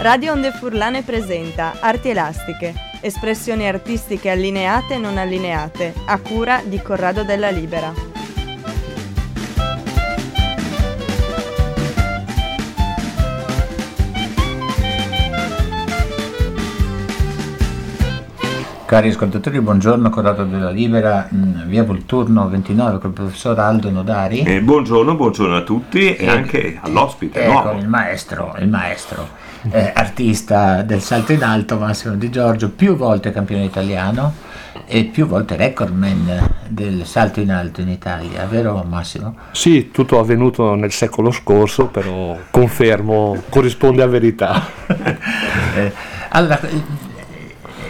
Radio Onde Furlane presenta Arti Elastiche, espressioni artistiche allineate e non allineate, a cura di Corrado della Libera. Cari ascoltatori, buongiorno, Corrado della Libera, via Volturno 29 con il professor Aldo Nodari. Eh, buongiorno, buongiorno a tutti e, anche all'ospite. Ecco, nuovo. il maestro, il maestro, eh, artista del salto in alto, Massimo Di Giorgio, più volte campione italiano e più volte recordman del salto in alto in Italia, vero Massimo? Sì, tutto avvenuto nel secolo scorso, però confermo, corrisponde a verità. Eh, allora,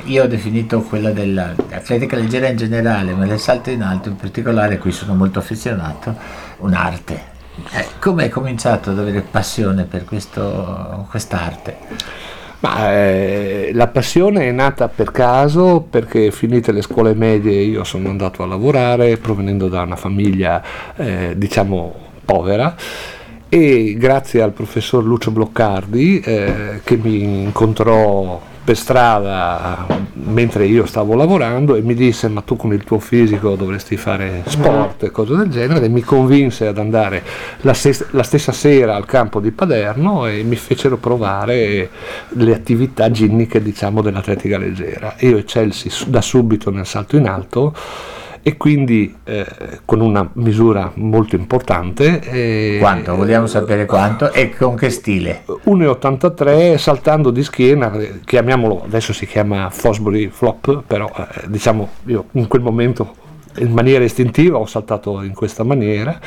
io ho definito quella dell'atletica leggera in generale, ma del salto in alto in particolare, qui sono molto affezionato, un'arte. Eh, come hai cominciato ad avere passione per questo, quest'arte? Ma, eh, la passione è nata per caso perché finite le scuole medie io sono andato a lavorare provenendo da una famiglia eh, diciamo povera e grazie al professor Lucio Bloccardi eh, che mi incontrò per strada mentre io stavo lavorando e mi disse ma tu con il tuo fisico dovresti fare sport e cose del genere e mi convinse ad andare la, ses- la stessa sera al campo di Paderno e mi fecero provare le attività ginniche diciamo dell'atletica leggera. Io eccelsi da subito nel salto in alto e quindi eh, con una misura molto importante. eh, Quanto? Vogliamo sapere quanto e con che stile? 1,83 saltando di schiena, eh, chiamiamolo, adesso si chiama Fosbury Flop, però eh, diciamo io in quel momento in maniera istintiva ho saltato in questa maniera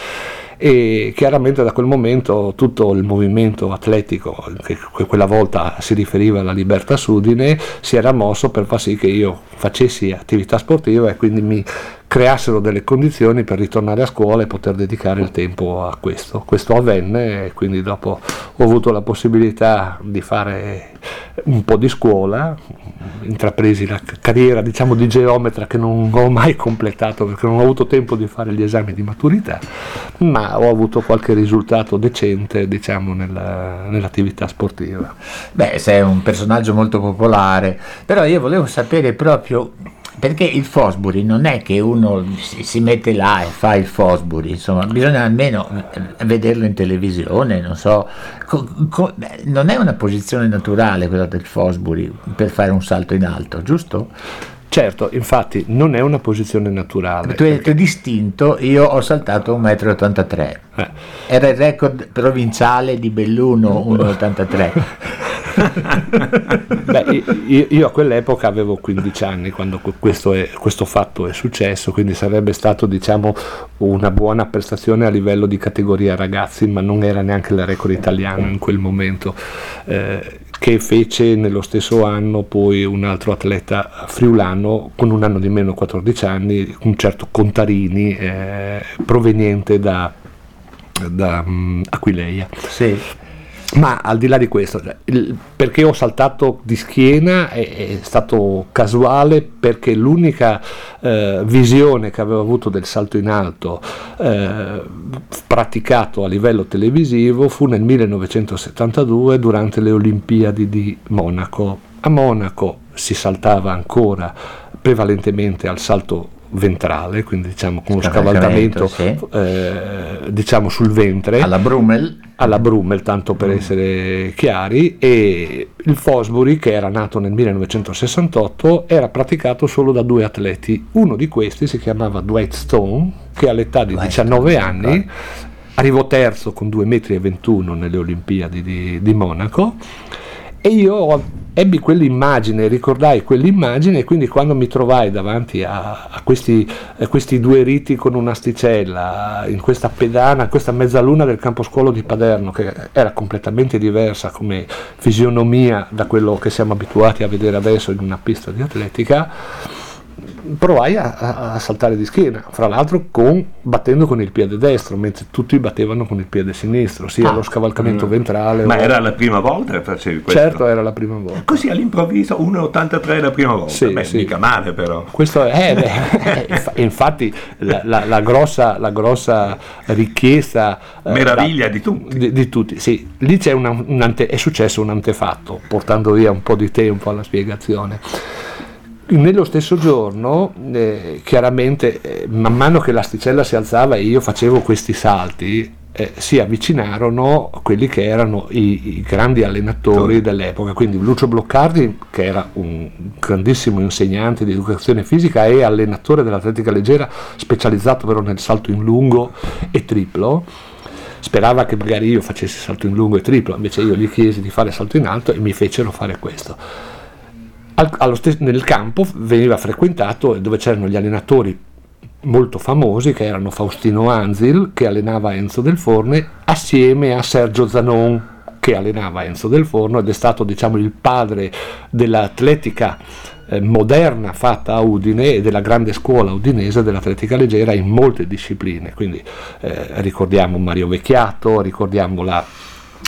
e chiaramente da quel momento tutto il movimento atletico che que- quella volta si riferiva alla Libertas Udine si era mosso per far sì che io facessi attività sportiva e quindi mi creassero delle condizioni per ritornare a scuola e poter dedicare il tempo a questo. Questo avvenne e quindi dopo ho avuto la possibilità di fare un po' di scuola, intrapresi la carriera diciamo di geometra che non ho mai completato perché non ho avuto tempo di fare gli esami di maturità, ma ho avuto qualche risultato decente diciamo nella- nell'attività sportiva. Beh, sei un personaggio molto popolare, però io volevo sapere proprio perché il Fosbury non è che uno si, mette là e fa il Fosbury, insomma, bisogna almeno vederlo in televisione, non so, Co- co- non è una posizione naturale quella del Fosbury per fare un salto in alto, giusto? Certo, infatti non è una posizione naturale. Tu hai detto distinto, io ho saltato 1,83 m. Eh. Era il record provinciale di Belluno 1,83 Beh, io, io a quell'epoca avevo 15 anni quando questo, è- questo fatto è successo, quindi sarebbe stato diciamo una buona prestazione a livello di categoria ragazzi, ma non era neanche il record italiano in quel momento. eh, che fece nello stesso anno poi un altro atleta friulano con un anno di meno 14 anni, un certo Contarini eh, proveniente da, da mm, Aquileia. Sì. Ma al di là di questo, cioè, il- perché ho saltato di schiena è, è stato casuale perché l'unica eh, visione che avevo avuto del salto in alto eh, praticato a livello televisivo fu nel 1972 durante le Olimpiadi di Monaco. A Monaco si saltava ancora prevalentemente al salto ventrale, quindi diciamo con lo Scavalcamento, scavaldamento eh, diciamo sul ventre. Alla Brummel. Alla Brummel, tanto per essere chiari, e il Fosbury, che era nato nel 1968, era praticato solo da due atleti. Uno di questi si chiamava Dwight Stone, che all'età di Dwight 19 Stone, anni arrivò terzo con 2,21 m nelle Olimpiadi di, di Monaco e io ebbi quell'immagine, ricordai quell'immagine e quindi quando mi trovai davanti a, a, questi, a, questi, due riti con un'asticella, in questa pedana, questa mezzaluna del campo scuolo di Paderno, che era completamente diversa come fisionomia da quello che siamo abituati a vedere adesso in una pista di atletica, provai a, a, saltare di schiena, fra l'altro con, battendo con il piede destro, mentre tutti battevano con il piede sinistro, sia ah, lo scavalcamento mm. ventrale. Ma o... era la prima volta che facevi questo? Certo, era la prima volta. Così all'improvviso 1,83 la prima volta, sì, beh, sì. mica male però. Questo è, beh, infatti la, la, la, grossa, la, grossa, richiesta... Eh, Meraviglia da, di tutti. Di, di, tutti, sì. Lì c'è una, un ante, è successo un antefatto, portando via un po' di tempo alla spiegazione nello stesso giorno, eh, chiaramente, eh, man mano che l'asticella si alzava e io facevo questi salti, eh, si avvicinarono quelli che erano i, i grandi allenatori sì. dell'epoca, quindi Lucio Bloccardi, che era un grandissimo insegnante di educazione fisica e allenatore dell'atletica leggera, specializzato però nel salto in lungo e triplo, sperava che magari io facessi salto in lungo e triplo, invece io gli chiesi di fare salto in alto e mi fecero fare questo al, stesso, nel campo veniva frequentato dove c'erano gli allenatori molto famosi che erano Faustino Anzil che allenava Enzo del Forne assieme a Sergio Zanon che allenava Enzo del Forno ed è stato diciamo il padre dell'atletica eh, moderna fatta a Udine e della grande scuola udinese dell'atletica leggera in molte discipline. Quindi eh, ricordiamo Mario Vecchiato ricordiamo la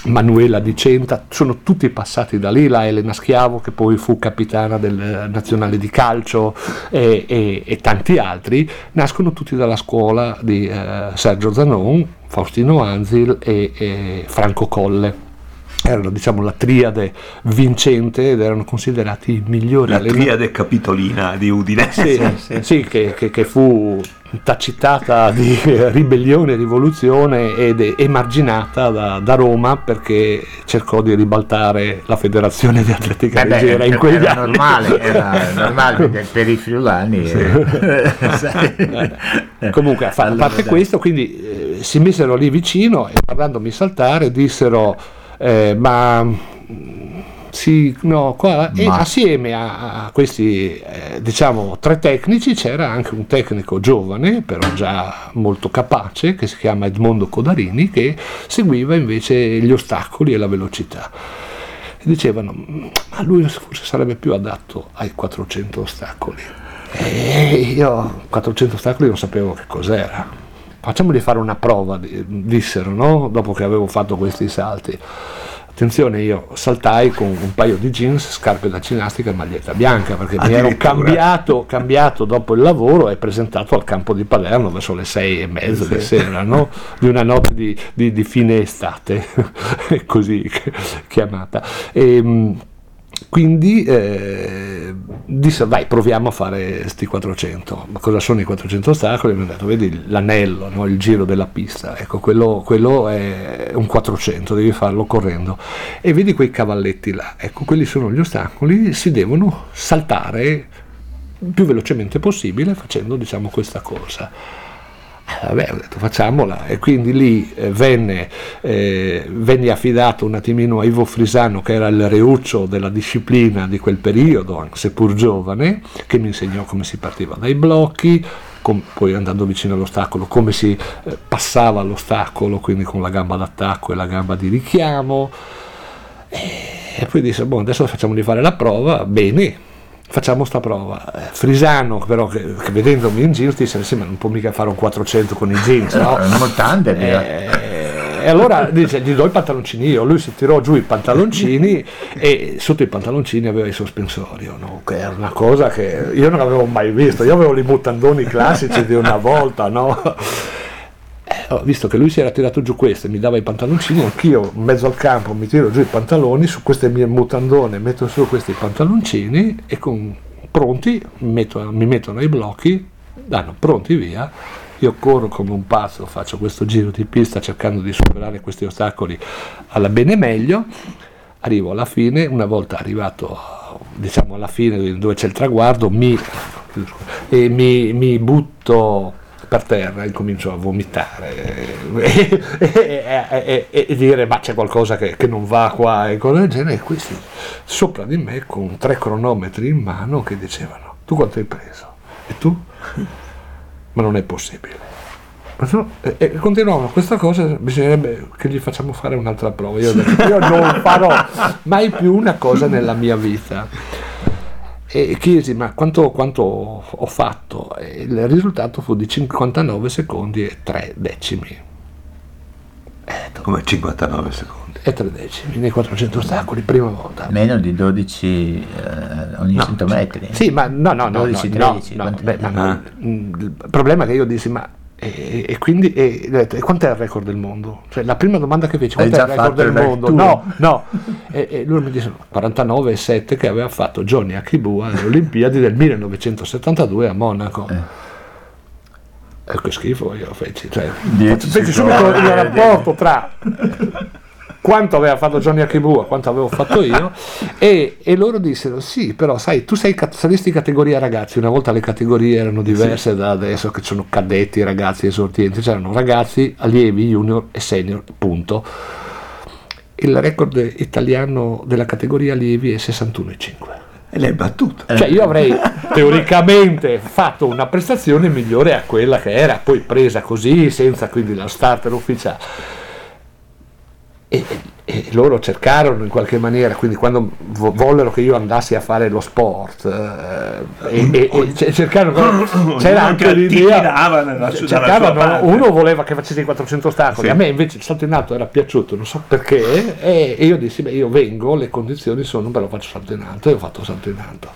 Manuela Di Centa, sono tutti passati da lì, la Elena Schiavo che poi fu capitana del nazionale di calcio e, e, e tanti altri, nascono tutti dalla scuola di eh, Sergio Zanon, Faustino Anzil e, e Franco Colle erano diciamo la triade vincente ed erano considerati i migliori la triade capitolina di Udine sì, sì, sì che, che, che, fu tacitata di ribellione e rivoluzione ed emarginata da, da, Roma perché cercò di ribaltare la federazione di atletica eh leggera in quegli era anni normale, era normale per i friulani sì. eh. comunque a parte questo quindi eh, si messero lì vicino e parlandomi saltare dissero eh, ma sì, no, qua, e assieme a, a questi eh, diciamo tre tecnici c'era anche un tecnico giovane, però già molto capace, che si chiama Edmondo Codarini, che seguiva invece gli ostacoli e la velocità. E dicevano, ma lui forse sarebbe più adatto ai 400 ostacoli. E io 400 ostacoli non sapevo che cos'era. Facciamogli fare una prova, dissero, no? dopo che avevo fatto questi salti. Attenzione, io saltai con un paio di jeans, scarpe da ginnastica e maglietta bianca perché mi ero cambiato, cambiato, dopo il lavoro e presentato al campo di Palermo verso le sei e mezza sì. di sera, no? di una notte di, di, di fine estate, così chiamata. E, ehm, quindi eh, disse vai proviamo a fare questi 400 ma cosa sono i 400 ostacoli? mi hanno detto vedi l'anello no? il giro della pista ecco quello, quello, è un 400 devi farlo correndo e vedi quei cavalletti là ecco quelli sono gli ostacoli si devono saltare più velocemente possibile facendo diciamo questa corsa vabbè, ho detto facciamola e quindi lì eh, venne, eh, venne, affidato un attimino a Ivo Frisano che era il reuccio della disciplina di quel periodo, anche seppur giovane, che mi insegnò come si partiva dai blocchi, com, poi andando vicino all'ostacolo, come si eh, passava l'ostacolo, quindi con la gamba d'attacco e la gamba di richiamo. E poi disse, boh, adesso facciamo di fare la prova, bene, facciamo sta prova. Eh, Frisano, però, che, che vedendomi in jeans, disse: Sì, ma non può mica fare un 400 con i jeans, no? no tante, eh, e allora dice, gli do i pantaloncini io, lui si tirò giù i pantaloncini e sotto i pantaloncini aveva il sospensorio, no? che era una cosa che io non avevo mai visto, io avevo i mutandoni classici di una volta, no? Visto che lui si era tirato giù questo e mi dava i pantaloncini, anch'io in mezzo al campo mi tiro giù i pantaloni, su queste mie mutandone metto su questi pantaloncini e con, pronti metto, mi mettono ai blocchi, danno pronti via, io corro come un pazzo, faccio questo giro di pista cercando di superare questi ostacoli alla bene meglio, arrivo alla fine, una volta arrivato diciamo alla fine dove c'è il traguardo, mi, mi, mi butto per terra, incomincio a vomitare e, e, e, e dire ma c'è qualcosa che, che, non va qua e cose del genere. E questi sopra di me con tre cronometri in mano che dicevano tu quanto hai preso? E tu? Ma non è possibile. E, e continuavano questa cosa, bisognerebbe che gli facciamo fare un'altra prova. Io, io non farò mai più una cosa nella mia vita e chiesi ma quanto, quanto, ho fatto? E il risultato fu di 59 secondi e 3 decimi. Come 59 secondi. E 3 decimi nei 400 ostacoli prima volta. Meno di 12 eh, ogni no, 100 metri sì ma no no no 12 no, 13 no, no, beh, ma, ah. il problema è che io dissi ma e, e, quindi e, e, quant'è il record del mondo? Cioè, la prima domanda che feci, quant'è il record del mondo? Tuo. No, no. E, lui mi disse 49,7 che aveva fatto Johnny Akibua alle Olimpiadi del 1972 a Monaco. Eh. E che schifo io feci. Cioè, feci subito il rapporto tra quanto aveva fatto Johnny Akibua, quanto avevo fatto io, e, e, loro dissero sì, però sai, tu sei saresti categoria ragazzi, una volta le categorie erano diverse sì. da adesso che sono cadetti, ragazzi, esordienti, c'erano ragazzi, allievi, junior e senior, punto. Il record italiano della categoria allievi è 61,5 e l'hai battuta. Cioè io avrei teoricamente fatto una prestazione migliore a quella che era poi presa così, senza quindi la starter ufficiale e, e, loro cercarono in qualche maniera, quindi quando vo- vollero che io andassi a fare lo sport, eh, e, e, cercarono, c'era anche l'idea, cercavano, uno voleva che facessi 400 ostacoli, sì. a me invece il salto in alto era piaciuto, non so perché, e, io dissi, beh io vengo, le condizioni sono, però faccio salto in alto, e ho fatto salto in alto.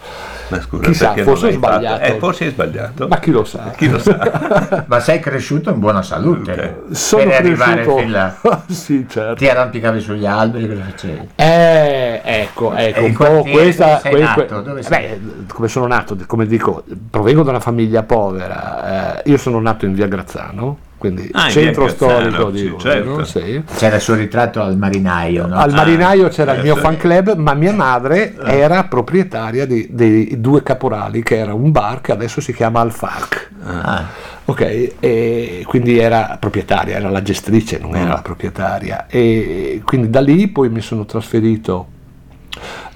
Ma scusa, Chissà, forse ho sbagliato. Eh, forse hai sbagliato. Ma chi lo sa? Chi lo sa. Ma sei cresciuto in buona salute. Okay. Sono per cresciuto... arrivare fin là. sì, certo. Ti arrampicavi sugli alberi, cosa facevi? Eh, ecco, ecco, un po' questa... Que, nato? Dove sei? Beh, come sono nato, come dico, provengo da una famiglia povera. Eh, io sono nato in via Grazzano quindi ah, centro storico di Udine, certo. sì. c'era il suo ritratto al marinaio no? al marinaio c'era ah, il mio eh, fan club ma mia madre eh. era proprietaria di, dei due caporali che era un bar che adesso si chiama Alfarc ah. ok e quindi era proprietaria era la gestrice non era la proprietaria e quindi da lì poi mi sono trasferito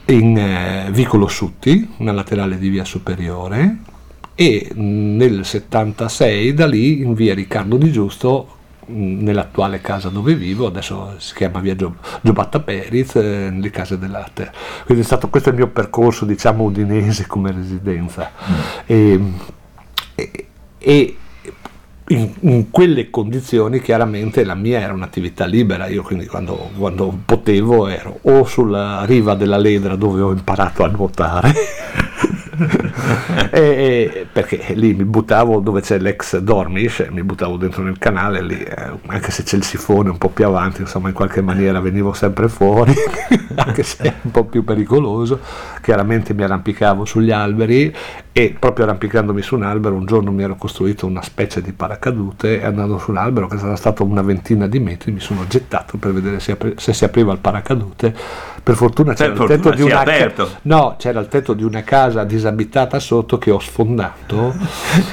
in eh, Vicolo Sutti, una laterale di via Superiore, e nel 76 da lì in via Riccardo Di Giusto nell'attuale casa dove vivo, adesso si chiama via Giobatta Periz, eh, nelle case dell'arte. Quindi è stato questo il mio percorso, diciamo, udinese come residenza. Mm. E, e, e in, in, quelle condizioni chiaramente la mia era un'attività libera, io quindi quando, quando potevo ero o sulla riva della Ledra dove ho imparato a nuotare e, e, perché lì mi buttavo dove c'è l'ex Dormish, mi buttavo dentro nel canale, lì, eh, anche se c'è il sifone un po' più avanti, insomma in qualche maniera venivo sempre fuori, anche se è un po' più pericoloso, chiaramente mi arrampicavo sugli alberi e proprio arrampicandomi su un albero un giorno mi ero costruito una specie di paracadute e andando su un albero che sarà stato una ventina di metri mi sono gettato per vedere se, apri- se si apriva il paracadute per fortuna c'era, per il, tetto di una ca- no, c'era il tetto di una casa disabitata sotto che ho sfondato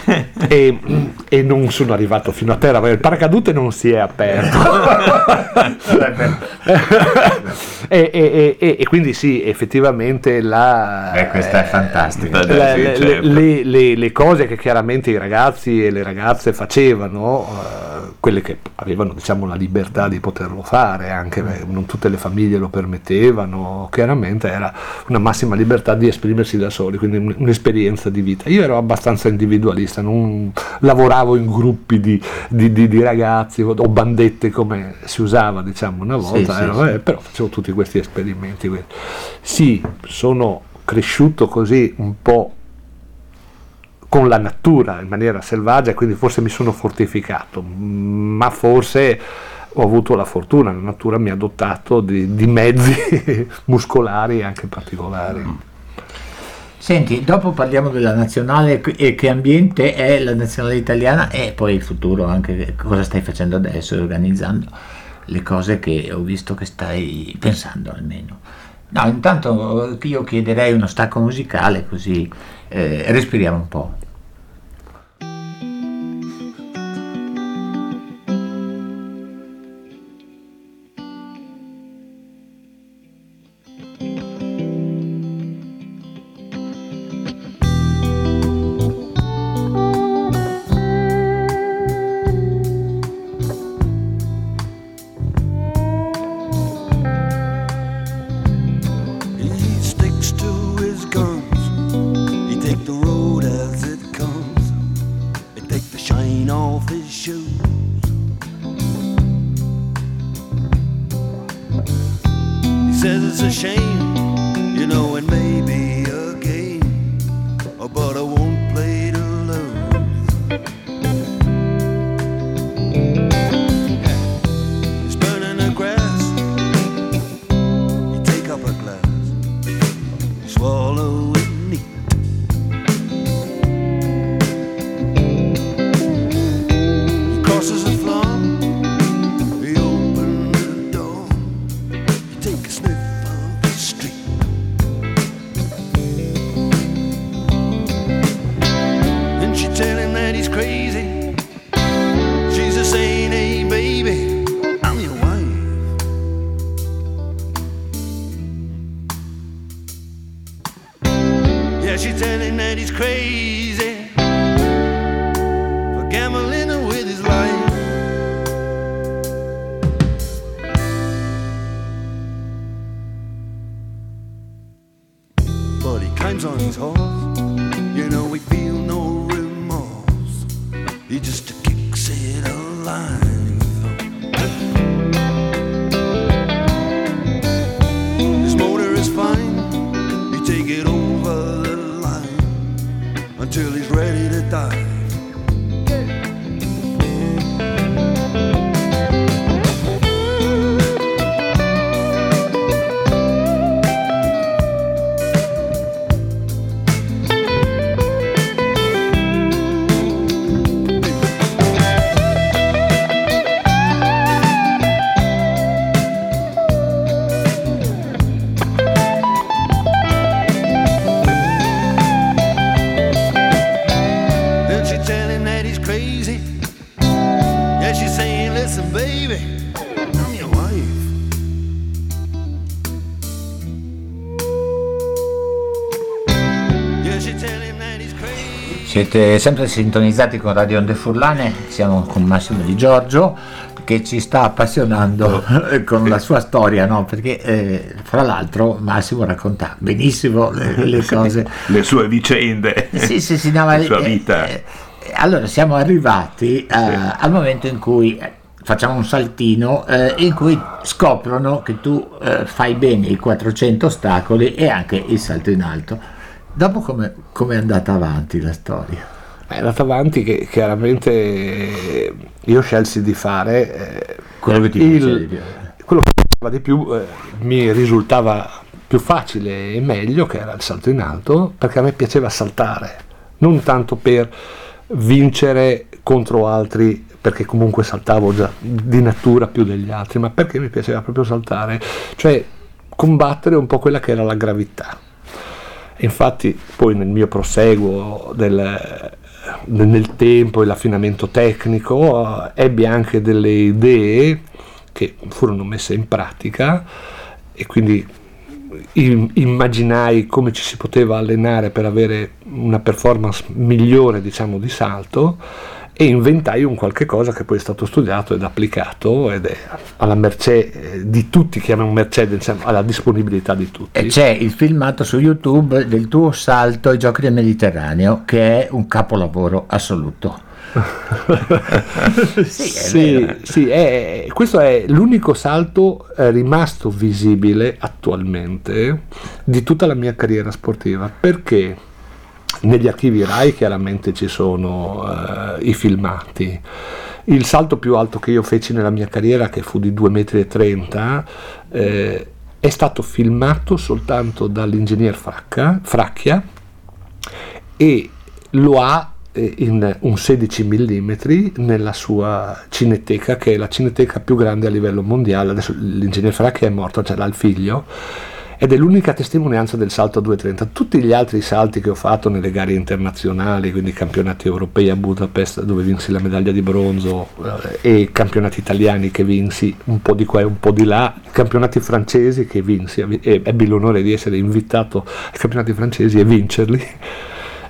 e, e, non sono arrivato fino a terra il paracadute non si è aperto. E, e, e, quindi sì effettivamente la, eh, questa è fantastica. La, sì, certo. le, le, le, cose che chiaramente i ragazzi e le ragazze facevano uh, quelle che avevano diciamo la libertà di poterlo fare anche beh, non tutte le famiglie lo permettevano avevano chiaramente era una massima libertà di esprimersi da soli, quindi un'esperienza di vita. Io ero abbastanza individualista, non lavoravo in gruppi di, di, di, di ragazzi o bandette come si usava diciamo una volta, sì, ero, sì, eh, però facevo tutti questi esperimenti. Sì, sono cresciuto così un po' con la natura in maniera selvaggia, quindi forse mi sono fortificato, ma forse ho avuto la fortuna, la natura mi ha dotato di, di mezzi muscolari anche particolari. Senti, dopo parliamo della nazionale e che ambiente è la nazionale italiana e poi il futuro, anche cosa stai facendo adesso, organizzando le cose che ho visto che stai pensando almeno. No, intanto io chiederei uno stacco musicale così eh, respiriamo un po'. she's telling that he's crazy. Siete sempre sintonizzati con Radio Onde Furlane, siamo con Massimo Di Giorgio che ci sta appassionando con la sua storia, no? perché eh, fra l'altro Massimo racconta benissimo le, le cose. Le sue vicende, Sì, sì, sì, no, la sua eh, vita. eh, allora siamo arrivati eh, al momento in cui eh, facciamo un saltino eh, in cui scoprono che tu eh, fai bene i 400 ostacoli e anche il salto in alto. Dopo come come è andata avanti la storia? È andata avanti che chiaramente io scelsi di fare eh, Quello che ti il- piace di più. quello che piaceva di più eh, mi risultava più facile e meglio che era il salto in alto perché a me piaceva saltare non tanto per vincere contro altri perché comunque saltavo già di natura più degli altri ma perché mi piaceva proprio saltare cioè combattere un po' quella che era la gravità Infatti poi nel mio proseguo del- nel tempo e l'affinamento tecnico ebbi anche delle idee che furono messe in pratica e quindi im- immaginai come ci si poteva allenare per avere una performance migliore diciamo di salto e inventai un qualche cosa che poi è stato studiato ed applicato ed è alla mercé eh, di tutti, chiamiamo mercé, diciamo, alla disponibilità di tutti. E c'è il filmato su YouTube del tuo salto ai giochi del Mediterraneo che è un capolavoro assoluto. sì, sì, è- questo è l'unico salto eh, rimasto visibile attualmente di tutta la mia carriera sportiva perché negli archivi RAI chiaramente ci sono eh, i filmati. Il salto più alto che io feci nella mia carriera, che fu di 2,30 m, eh, è stato filmato soltanto dall'ingegner Fracca, Fracchia e lo ha eh, in un 16 mm nella sua cineteca che è la cineteca più grande a livello mondiale adesso l'ingegner Fracchia è morto ce l'ha il figlio ed è l'unica testimonianza del salto a 2.30 tutti gli altri salti che ho fatto nelle gare internazionali quindi campionati europei a Budapest dove vinsi la medaglia di bronzo eh, e campionati italiani che vinsi un po' di qua e un po' di là campionati francesi che vinsi e ebbi l'onore di essere invitato ai campionati francesi e vincerli.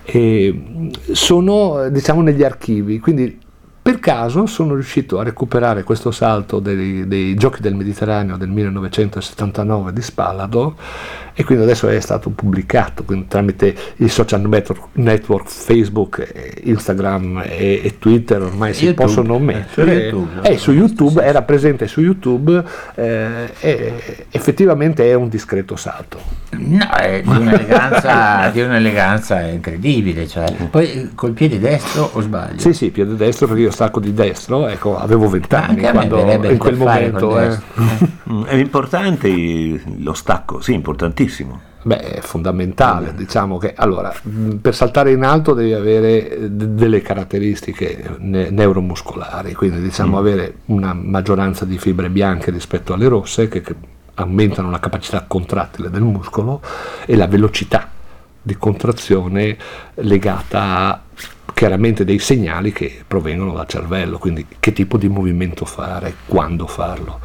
E sono diciamo negli archivi. Quindi per caso sono riuscito a recuperare questo salto dei, dei giochi del Mediterraneo del 1979 di Spallado e quindi adesso è stato pubblicato quindi tramite i social network, network Facebook, eh, Instagram e, e Twitter ormai si YouTube, possono eh, mettere. su YouTube. Eh, su YouTube, era presente su YouTube eh, e effettivamente è un discreto salto. No, è di un'eleganza, di un'eleganza incredibile. Cioè. Poi col piede destro o sbaglio? Sì, sì, piede destro perché io stacco di destro, ecco, avevo 20 anni Anche a me quando, in quel momento. eh. Mm, È importante lo stacco, sì, importantissimo. Beh, è fondamentale, diciamo che allora per saltare in alto devi avere eh, d- delle caratteristiche ne- neuromuscolari, quindi diciamo avere una maggioranza di fibre bianche rispetto alle rosse che, che aumentano la capacità contrattile del muscolo e la velocità di contrazione legata a chiaramente dei segnali che provengono dal cervello, quindi che tipo di movimento fare, quando farlo.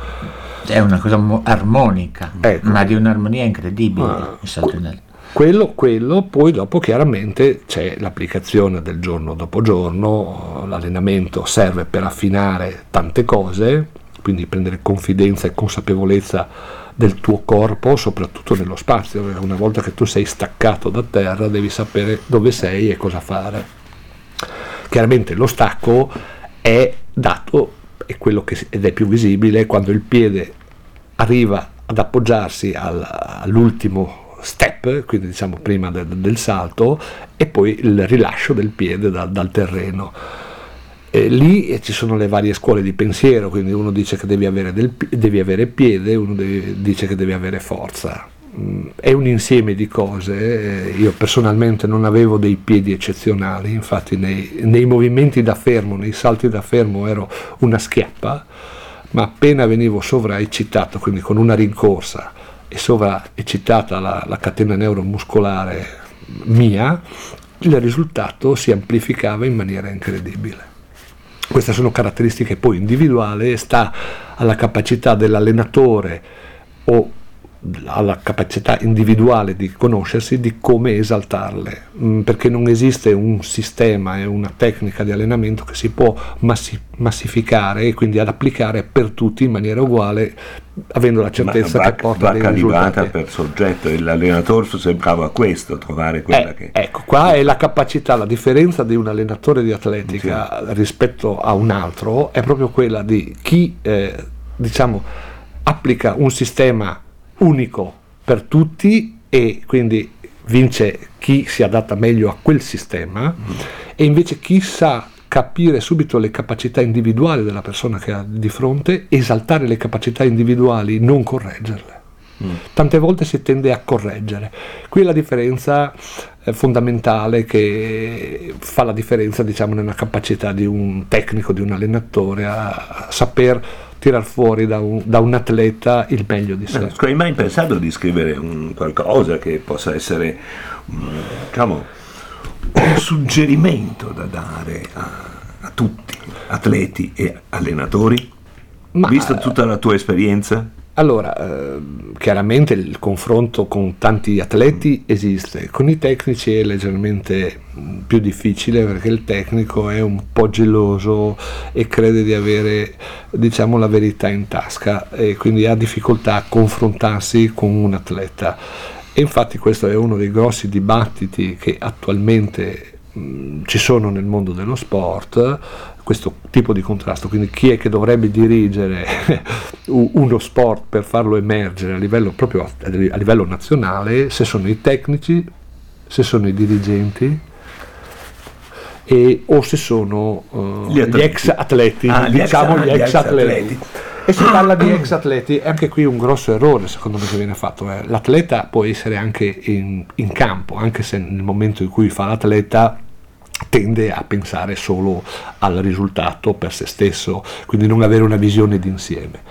È una cosa mo- armonica, Ecco. ma di un'armonia incredibile. Ah, il salto in alto. Quello, quello, poi dopo chiaramente c'è l'applicazione del giorno dopo giorno, l'allenamento serve per affinare tante cose, quindi prendere confidenza e consapevolezza del tuo corpo, soprattutto nello spazio, una volta che tu sei staccato da terra devi sapere dove sei e cosa fare. Chiaramente lo stacco è dato, è quello che ed è più visibile quando il piede arriva ad appoggiarsi al- all'ultimo step, quindi diciamo prima del, del salto, e poi il rilascio del piede da- dal terreno. E lì eh, ci sono le varie scuole di pensiero, quindi uno dice che devi avere, del devi avere piede, uno deve- dice che devi avere forza. È un insieme di cose, eh, io personalmente non avevo dei piedi eccezionali, infatti nei, nei movimenti da fermo, nei salti da fermo ero una schiappa, ma appena venivo sovraeccitato, quindi con una rincorsa e sovraeccitata la, la catena neuromuscolare mia, il risultato si amplificava in maniera incredibile. Queste sono caratteristiche poi individuali, sta alla capacità dell'allenatore o alla capacità individuale di conoscersi di come esaltarle, Mm, perché non esiste un sistema e una tecnica di allenamento che si può massi- massificare e quindi ad applicare per tutti in maniera uguale, avendo la certezza va, che porta va dei calibrata risultati. per soggetto. E l'allenatore sembrava questo, trovare quella Eh, che... Ecco, qua è la capacità, la differenza di un allenatore di atletica rispetto a un altro è proprio quella di chi eh, diciamo applica un sistema unico per tutti e quindi vince chi si adatta meglio a quel sistema e invece chi sa capire subito le capacità individuali della persona che ha di fronte, esaltare le capacità individuali, non correggerle. Tante volte si tende a correggere. Qui è la differenza eh, fondamentale che fa la differenza diciamo, nella capacità di un tecnico, di un allenatore a, a saper tirar fuori da un, da un atleta il meglio di sé. Scusa, hai mai pensato di scrivere un qualcosa che possa essere mm, diciamo, un suggerimento da dare a, a tutti, atleti e allenatori? Ma- Vista tutta la tua esperienza? Allora, eh, chiaramente il confronto con tanti atleti esiste, con i tecnici è leggermente mh, più difficile perché il tecnico è un po' geloso e crede di avere diciamo la verità in tasca e quindi ha difficoltà a confrontarsi con un atleta. E infatti questo è uno dei grossi dibattiti che attualmente mh, ci sono nel mondo dello sport, questo tipo di contrasto, quindi chi è che dovrebbe dirigere uno sport per farlo emergere a livello proprio a, a livello nazionale, se sono i tecnici, se sono i dirigenti e, o se sono eh, Gli gli, ex atleti, Ah, gli ex- diciamo ah, gli gli ex ex atleti. atleti. E si parla di ex atleti, è anche qui un grosso errore secondo me che viene fatto. eh. L'atleta può essere anche in, in campo, anche se nel momento in cui fa l'atleta tende a pensare solo al risultato per se stesso, quindi non avere una visione d'insieme.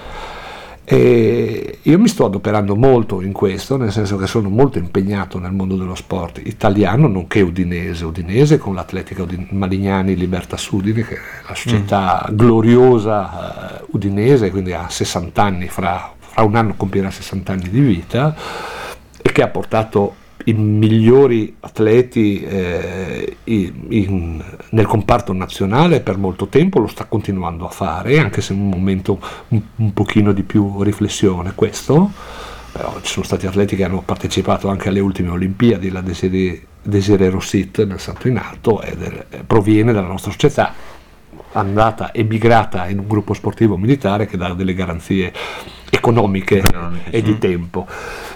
E io mi sto adoperando molto in questo, nel senso che sono molto impegnato nel mondo dello sport italiano, nonché udinese, udinese con l'atletica Udin- Malignani Libertas Udine, che è la società gloriosa eh, udinese, quindi ha 60 anni, fra, fra un anno compierà 60 anni di vita, e che ha portato i migliori atleti eh, in- nel comparto nazionale per molto tempo, lo sta continuando a fare, anche se in un momento un, un pochino di più riflessione questo, però ci sono stati atleti che hanno partecipato anche alle ultime Olimpiadi, la Desiree, Desiree Rossit nel salto in alto ed proviene dalla nostra società, andata emigrata in un gruppo sportivo militare che dà delle garanzie economiche Economiche, e di tempo.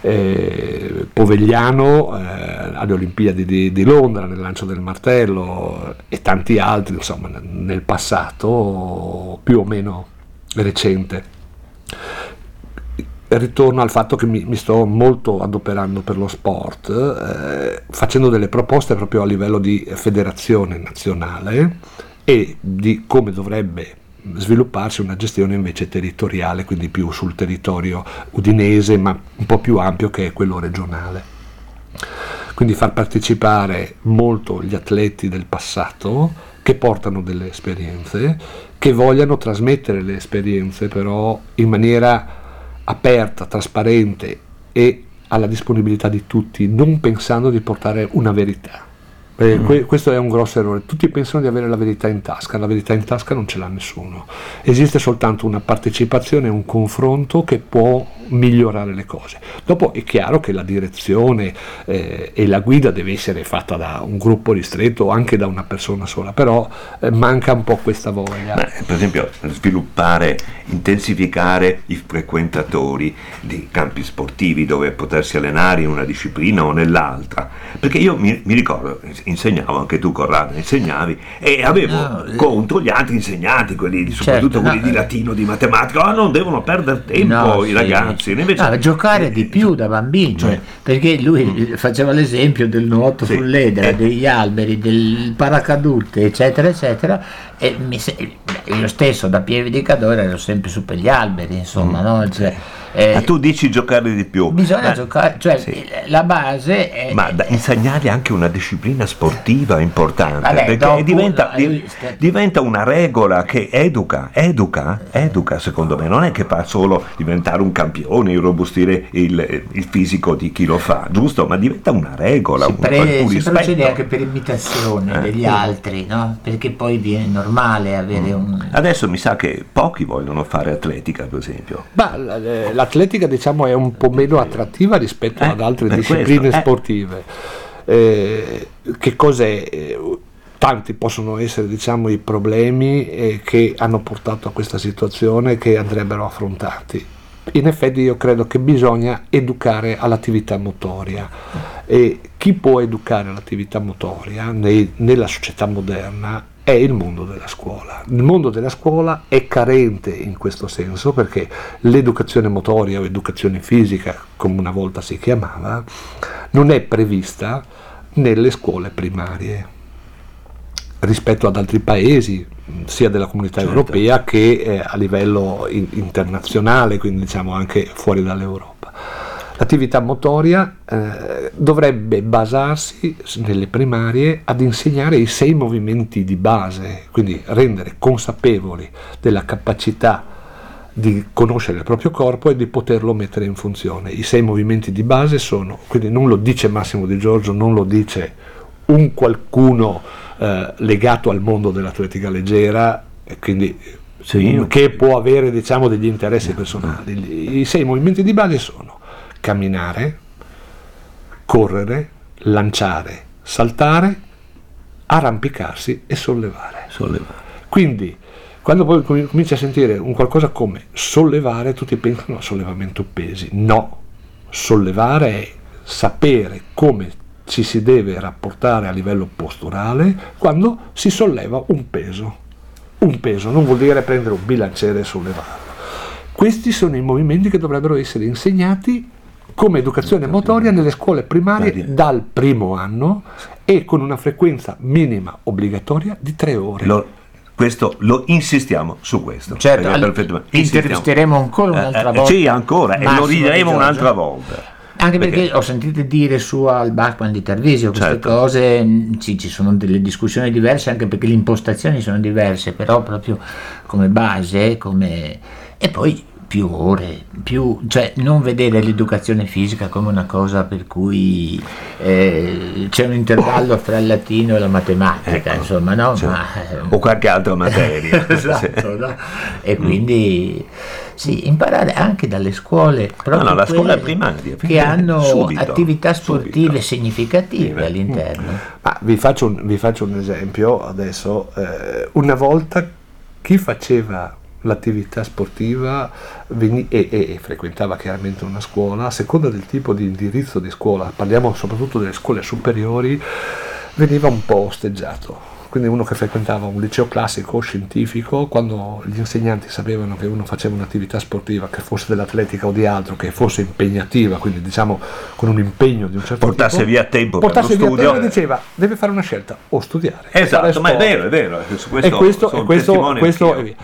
Eh, Povegliano eh, alle Olimpiadi di, di Londra nel lancio del martello e tanti altri insomma nel- nel passato più o meno recente ritorno al fatto che mi, mi sto molto adoperando per lo sport, eh, facendo delle proposte proprio a livello di federazione nazionale e di come dovrebbe svilupparsi una gestione invece territoriale, quindi più sul territorio udinese, ma un po' più ampio che è quello regionale. Quindi far partecipare molto gli atleti del passato che portano delle esperienze, che vogliano trasmettere le esperienze però in maniera aperta, trasparente e alla disponibilità di tutti, non pensando di portare una verità. Perché que- questo è un grosso errore. Tutti pensano di avere la verità in tasca, la verità in tasca non ce l'ha nessuno. Esiste soltanto una partecipazione, un confronto che può migliorare le cose. Dopo è chiaro che la direzione eh, e la guida deve essere fatta da un gruppo ristretto o anche da una persona sola, però eh, manca un po' questa voglia. Ma, per esempio, sviluppare, intensificare i frequentatori di campi sportivi dove potersi allenare in una disciplina o nell'altra. Perché io mi, mi ricordo, insegnavo, anche tu Corrado insegnavi, e avevo No, eh, contro gli altri insegnanti, quelli, soprattutto Certo, quelli no, di eh. latino, di matematica, ah, non devono perdere tempo No, i sì. ragazzi. Invece, No, giocare di più da bambino, Cioè- perché lui faceva l'esempio del nuoto Sì, sull'edera, eh. degli alberi, del paracadute, eccetera, eccetera, e se- io stesso da piedicatore ero sempre su per gli alberi, insomma, no? Cioè, eh, Ma tu dici giocare di più. bisogna Ma- giocare, cioè sì. la base è... Ma da insegnare anche una disciplina sportiva importante, Vabbè, perché dopo, diventa, di- diventa una regola che educa, educa, educa secondo me, non è che fa solo diventare un campione, irrobustire il, il fisico di chi lo fa, giusto? Ma diventa una regola, si, un, pre- un si rispetto. procede anche per imitazione Eh. degli altri, no? Perché poi viene normale avere un... Adesso mi sa che pochi vogliono fare atletica, per esempio. Ma eh, l'atletica diciamo è un po' meno attrattiva rispetto Eh, ad altre discipline questo, eh. sportive. Eh, che cos'è? Tanti possono essere diciamo, i problemi eh, che hanno portato a questa situazione che andrebbero affrontati. In effetti io credo che bisogna educare all'attività motoria e chi può educare all'attività motoria nei- nella società moderna è il mondo della scuola. Il mondo della scuola è carente in questo senso perché l'educazione motoria o educazione fisica, come una volta si chiamava, non è prevista nelle scuole primarie rispetto ad altri paesi, sia della comunità Certo. europea che eh, a livello in- internazionale, quindi diciamo anche fuori dall'Europa. L'attività motoria eh, dovrebbe basarsi nelle primarie ad insegnare i sei movimenti di base, quindi rendere consapevoli della capacità di conoscere il proprio corpo e di poterlo mettere in funzione. I sei movimenti di base sono, quindi non lo dice Massimo Di Giorgio, non lo dice un qualcuno eh, legato al mondo dell'atletica leggera, e quindi Sì. mm, che può avere diciamo degli interessi personali. I sei movimenti di base sono camminare, correre, lanciare, saltare, arrampicarsi e sollevare. Sollevare. Quindi, quando poi com- cominci a sentire un qualcosa come sollevare, tutti pensano a sollevamento pesi. No, sollevare è sapere come ci si deve rapportare a livello posturale quando si solleva un peso. Un peso non vuol dire prendere un bilanciere e sollevarlo. Questi sono i movimenti che dovrebbero essere insegnati come educazione motoria nelle scuole primarie dal primo anno e con una frequenza minima obbligatoria di tre ore. Lo- questo lo insistiamo su questo. Certo, perché insistiamo. intervisteremo ancora un'altra Eh, eh, volta. Sì, ancora, e lo Di un'altra volta. Anche perché, ho sentito dire su al Bachmann di Tarvisio queste Certo. cose, sì, ci sono delle discussioni diverse anche perché le impostazioni sono diverse, però proprio come base, come... e poi più ore, più, cioè non vedere l'educazione fisica come una cosa per cui eh, c'è un intervallo fra il latino e la matematica, Ecco, insomma, no? cioè, Ma, eh, o qualche altra materia. esatto, no? E quindi sì, imparare anche dalle scuole, proprio no, la quelle scuola primaria, che hanno subito, attività sportive subito. significative Sì, all'interno. Ma vi faccio un, vi faccio un esempio adesso. Eh, una volta chi faceva l'attività sportiva veni- e, e- e frequentava chiaramente una scuola, a seconda del tipo di indirizzo di scuola, parliamo soprattutto delle scuole superiori, veniva un po' osteggiato. Quindi uno che frequentava un liceo classico scientifico, quando gli insegnanti sapevano che uno faceva un'attività sportiva, che fosse dell'atletica o di altro, che fosse impegnativa, quindi diciamo con un impegno di un certo Portasse tipo, via tempo per portasse lo via studio. tempo e diceva deve fare una scelta o studiare. Esatto, ma è vero, è vero. Su questo, e questo, e questo, questo è via.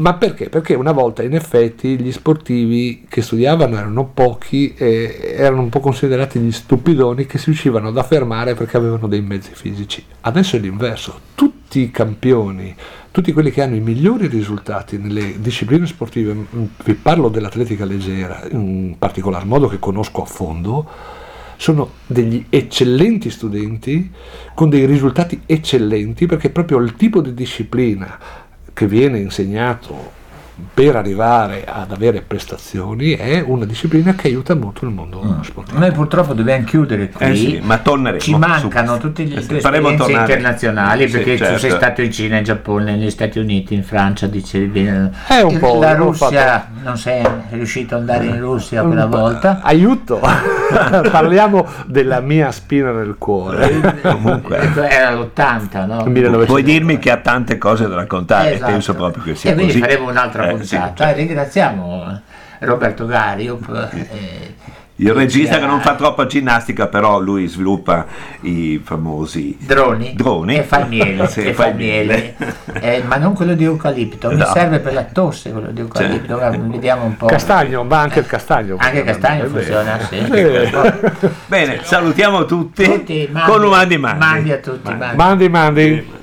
Ma perché? Perché una volta in effetti gli sportivi che studiavano erano pochi e erano un po' considerati gli stupidoni che si riuscivano ad affermare perché avevano dei mezzi fisici. Adesso è l'inverso, tutti i campioni, tutti quelli che hanno i migliori risultati nelle discipline sportive, mm, vi parlo dell'atletica leggera in particolar modo che conosco a fondo, sono degli eccellenti studenti con dei risultati eccellenti perché proprio il tipo di disciplina che viene insegnato per arrivare ad avere prestazioni è una disciplina che aiuta molto il mondo sportivo. Noi purtroppo dobbiamo chiudere qui. Eh sì, ma torneremo Ci mancano su- tutte le eh sì, esperienze tornare. internazionali Sì, perché tu certo. sei stato in Cina, in Giappone, negli Stati Uniti, in Francia, dicevi bene. Eh, un po', La Russia, non sei riuscito ad andare in Russia quella volta. Aiuto! Parliamo della mia spina nel cuore. Comunque. Era l'80, no? 1900. Puoi dirmi che ha tante cose da raccontare, Esatto. penso proprio che sia e quindi così. faremo un'altra Eh, puntata. sì. Eh, ringraziamo Roberto Gario. eh, Il regista che non fa troppa ginnastica, però lui sviluppa i famosi Droni, Droni. e fa il miele, Sì, e fa il il miele. Eh, ma non quello di eucalipto, mi No. serve per la tosse quello di eucalipto, Guarda, vediamo un po'. Castagno, ma anche il castagno. Anche castagno È vero. funziona, sì. Eh. Bene, salutiamo tutti, Tutti, mandi, con un mandi mandi. mandi a tutti, mandi. Mandi, mandi.